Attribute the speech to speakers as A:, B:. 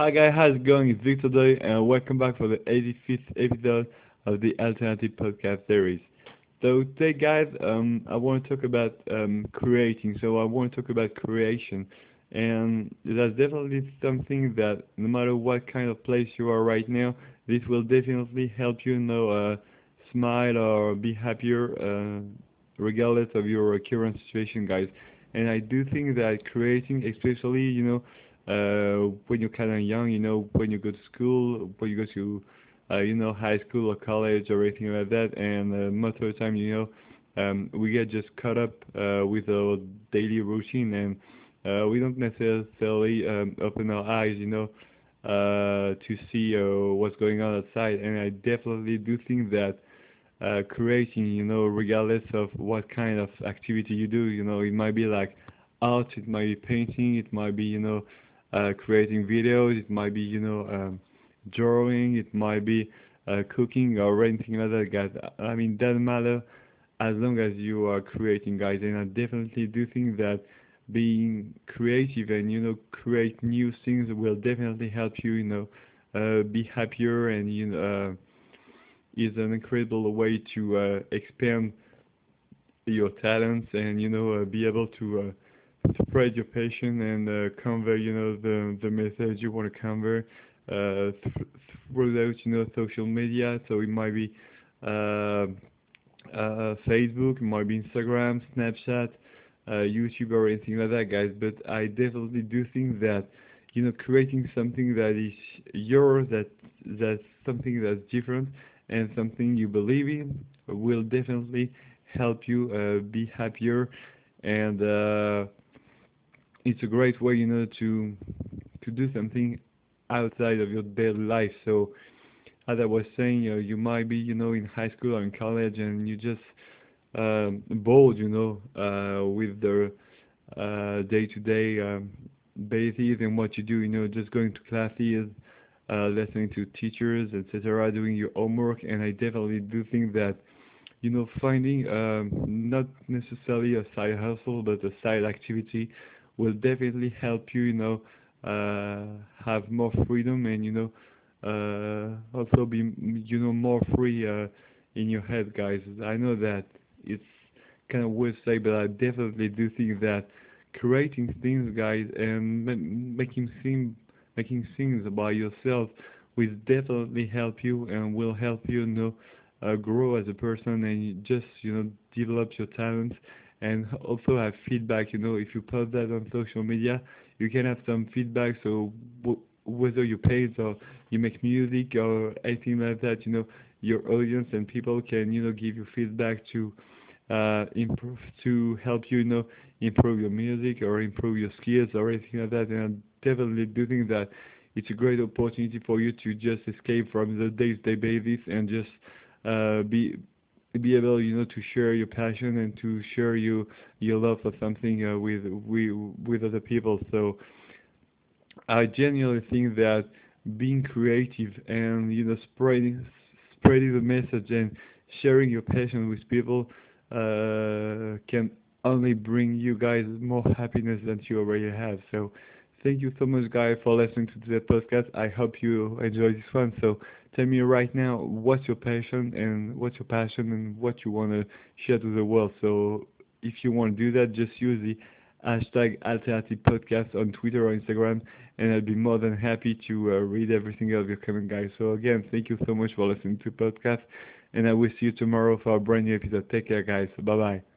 A: Hi guys, how's it going? It's Victor Doy, and welcome back for the 85th episode of the Alternative Podcast series. So today, guys, um, I want to talk about um, creating. So I want to talk about creation, and that's definitely something that no matter what kind of place you are right now, this will definitely help you, you know, uh, smile or be happier, uh, regardless of your current situation, guys. And I do think that creating, especially, you know uh, when you're kind of young, you know, when you go to school, when you go to, uh, you know, high school or college or anything like that, and uh, most of the time, you know, um, we get just caught up uh, with our daily routine, and uh, we don't necessarily um, open our eyes, you know, uh, to see uh, what's going on outside. And I definitely do think that uh, creating, you know, regardless of what kind of activity you do, you know, it might be like art, it might be painting, it might be, you know, creating videos, it might be, you know, um, drawing, it might be uh, cooking or anything like that, guys. I mean, doesn't matter as long as you are creating, guys. And I definitely do think that being creative and, you know, create new things will definitely help you, you know, uh, be happier and, you know, uh, is an incredible way to uh, expand your talents and, you know, uh, be able to uh, spread your passion and uh, convey, you know, the the message you want to convey uh, th- through those, you know, social media. So it might be uh, uh, Facebook, it might be Instagram, Snapchat, YouTube, or anything like that, guys. But I definitely do think that, you know, creating something that is yours, that that's something that's different and something you believe in, will definitely help you uh, be happier and uh, it's a great way, you know, to to do something outside of your daily life. So, as I was saying, you, know, you might be, you know, in high school or in college, and you just um, bored, you know, uh, with the uh, day-to-day um, basis and what you do, you know, just going to classes, uh, listening to teachers, etc., doing your homework, and I definitely do think that you know, finding um, not necessarily a side hustle, but a side activity will definitely help you, you know, uh, have more freedom and, you know, uh, also be, you know, more free uh, in your head, guys. I know that it's kind of weird to say, but I definitely do think that creating things, guys, and making things, making things by yourself will definitely help you and will help you, you know, uh, grow as a person and just, you know, develop your talents and also have feedback. You know, if you post that on social media, you can have some feedback. So w- whether you paid or you make music or anything like that, you know, your audience and people can, you know, give you feedback to uh, improve to help you, you know, improve your music or improve your skills or anything like that. And I definitely do think that it's a great opportunity for you to just escape from the day-to-day basis and just uh, be be able, you know, to share your passion and to share you your love for something uh, with we with other people. So I genuinely think that being creative and you know spreading spreading the message and sharing your passion with people uh, can only bring you guys more happiness than you already have. So thank you so much, guys, for listening to the podcast. I hope you enjoy this one. So tell me right now what's your passion and what's your passion and what you want to share to the world. So if you want to do that, just use the hashtag alternative podcast on Twitter or Instagram, and I'll be more than happy to uh, read every single of your comment, guys. So again, thank you so much for listening to the podcast, and I will see you tomorrow for a brand new episode. Take care, guys. Bye bye.